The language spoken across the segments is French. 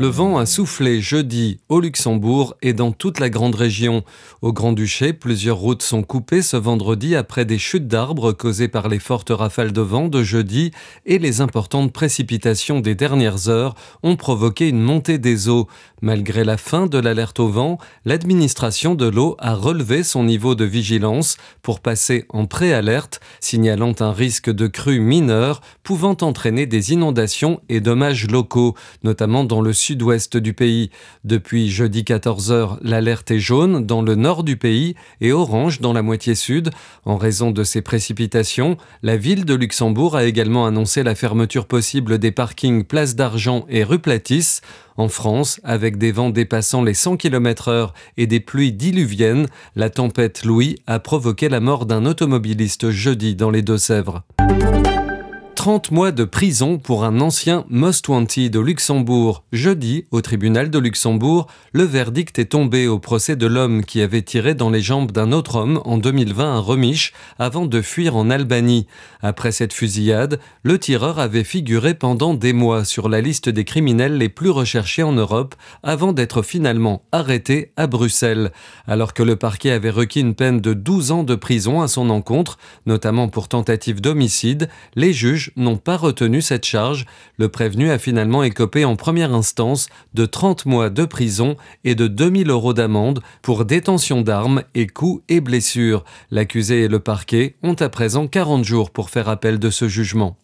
Le vent a soufflé jeudi au Luxembourg et dans toute la grande région. Au Grand-Duché, plusieurs routes sont coupées ce vendredi après des chutes d'arbres causées par les fortes rafales de vent de jeudi et les importantes précipitations des dernières heures ont provoqué une montée des eaux. Malgré la fin de l'alerte au vent, l'administration de l'eau a relevé son niveau de vigilance pour passer en préalerte, signalant un risque de crue mineure pouvant entraîner des inondations et dommages locaux, notamment dans le sud sud-ouest du pays. Depuis jeudi 14h, l'alerte est jaune dans le nord du pays et orange dans la moitié sud. En raison de ces précipitations, la ville de Luxembourg a également annoncé la fermeture possible des parkings Place d'Argent et rue Platis. En France, avec des vents dépassant les 100 km/h et des pluies diluviennes, la tempête Louis a provoqué la mort d'un automobiliste jeudi dans les Deux-Sèvres. 30 mois de prison pour un ancien Most Wanted au Luxembourg. Jeudi, au tribunal de Luxembourg, le verdict est tombé au procès de l'homme qui avait tiré dans les jambes d'un autre homme en 2020 à Remiche avant de fuir en Albanie. Après cette fusillade, le tireur avait figuré pendant des mois sur la liste des criminels les plus recherchés en Europe avant d'être finalement arrêté à Bruxelles. Alors que le parquet avait requis une peine de 12 ans de prison à son encontre, notamment pour tentative d'homicide, les juges n'ont pas retenu cette charge. Le prévenu a finalement écopé en première instance de 30 mois de prison et de 2000 euros d'amende pour détention d'armes et coups et blessures. L'accusé et le parquet ont à présent 40 jours pour faire appel de ce jugement.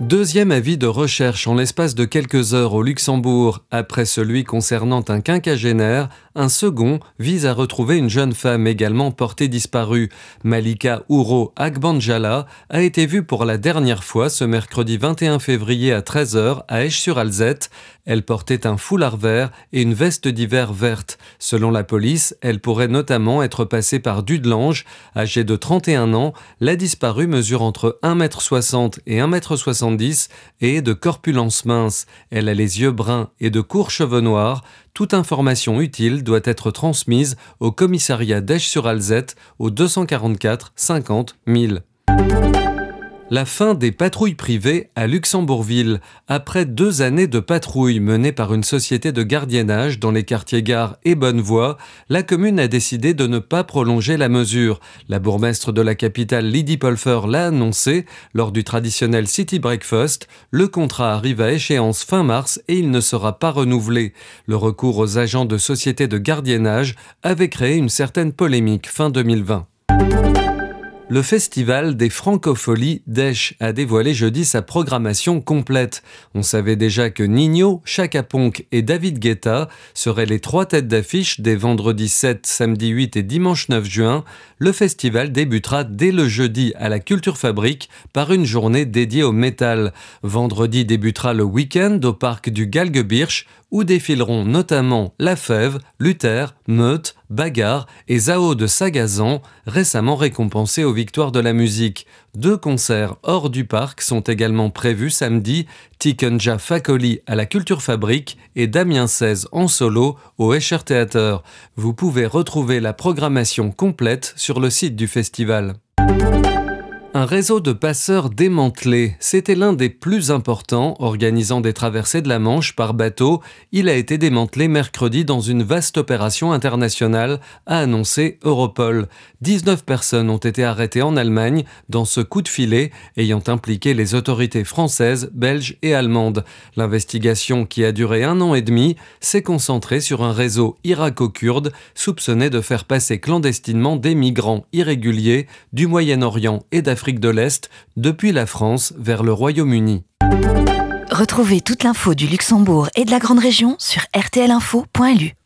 Deuxième avis de recherche en l'espace de quelques heures au Luxembourg. Après celui concernant un quinquagénaire, un second vise à retrouver une jeune femme également portée disparue. Malika Ouro Agbanjala a été vue pour la dernière fois ce mercredi 21 février à 13h à Esch-sur-Alzette. Elle portait un foulard vert et une veste d'hiver verte. Selon la police, elle pourrait notamment être passée par Dudelange. Âgée de 31 ans, la disparue mesure entre 1m60 et 1m70 et est de corpulence mince. Elle a les yeux bruns et de courts cheveux noirs. Toute information utile doit être transmise au commissariat d'Esch-sur-Alzette au 244 50 000. La fin des patrouilles privées à Luxembourgville. Après deux années de patrouilles menées par une société de gardiennage dans les quartiers Gare et Bonnevoie, la commune a décidé de ne pas prolonger la mesure. La bourgmestre de la capitale Lydie Polfer l'a annoncé lors du traditionnel City Breakfast. Le contrat arrive à échéance fin mars et il ne sera pas renouvelé. Le recours aux agents de société de gardiennage avait créé une certaine polémique fin 2020. Le festival des francopholies d'Esch a dévoilé jeudi sa programmation complète. On savait déjà que Nino, Chaka Ponk et David Guetta seraient les trois têtes d'affiche des vendredis 7, samedi 8 et dimanche 9 juin. Le festival débutera dès le jeudi à la Culture Fabrique par une journée dédiée au métal. Vendredi débutera le week-end au parc du Galgebirch où défileront notamment La Fève, Luther, Meute, Bagarre et Zao de Sagazan, récemment récompensés aux victoires de la musique. Deux concerts hors du parc sont également prévus samedi, Tikenja Fakoli à la Culture Fabrique et Damien 16 en solo au Escher Theater. Vous pouvez retrouver la programmation complète sur le site du festival. Un réseau de passeurs démantelé, c'était l'un des plus importants organisant des traversées de la Manche par bateau. Il a été démantelé mercredi dans une vaste opération internationale, a annoncé Europol. 19 personnes ont été arrêtées en Allemagne dans ce coup de filet ayant impliqué les autorités françaises, belges et allemandes. L'investigation, qui a duré un an et demi, s'est concentrée sur un réseau irako-kurde soupçonné de faire passer clandestinement des migrants irréguliers du Moyen-Orient et d'Afrique de l'Est depuis la France vers le Royaume-Uni. Retrouvez toute l'info du Luxembourg et de la Grande Région sur rtlinfo.lu.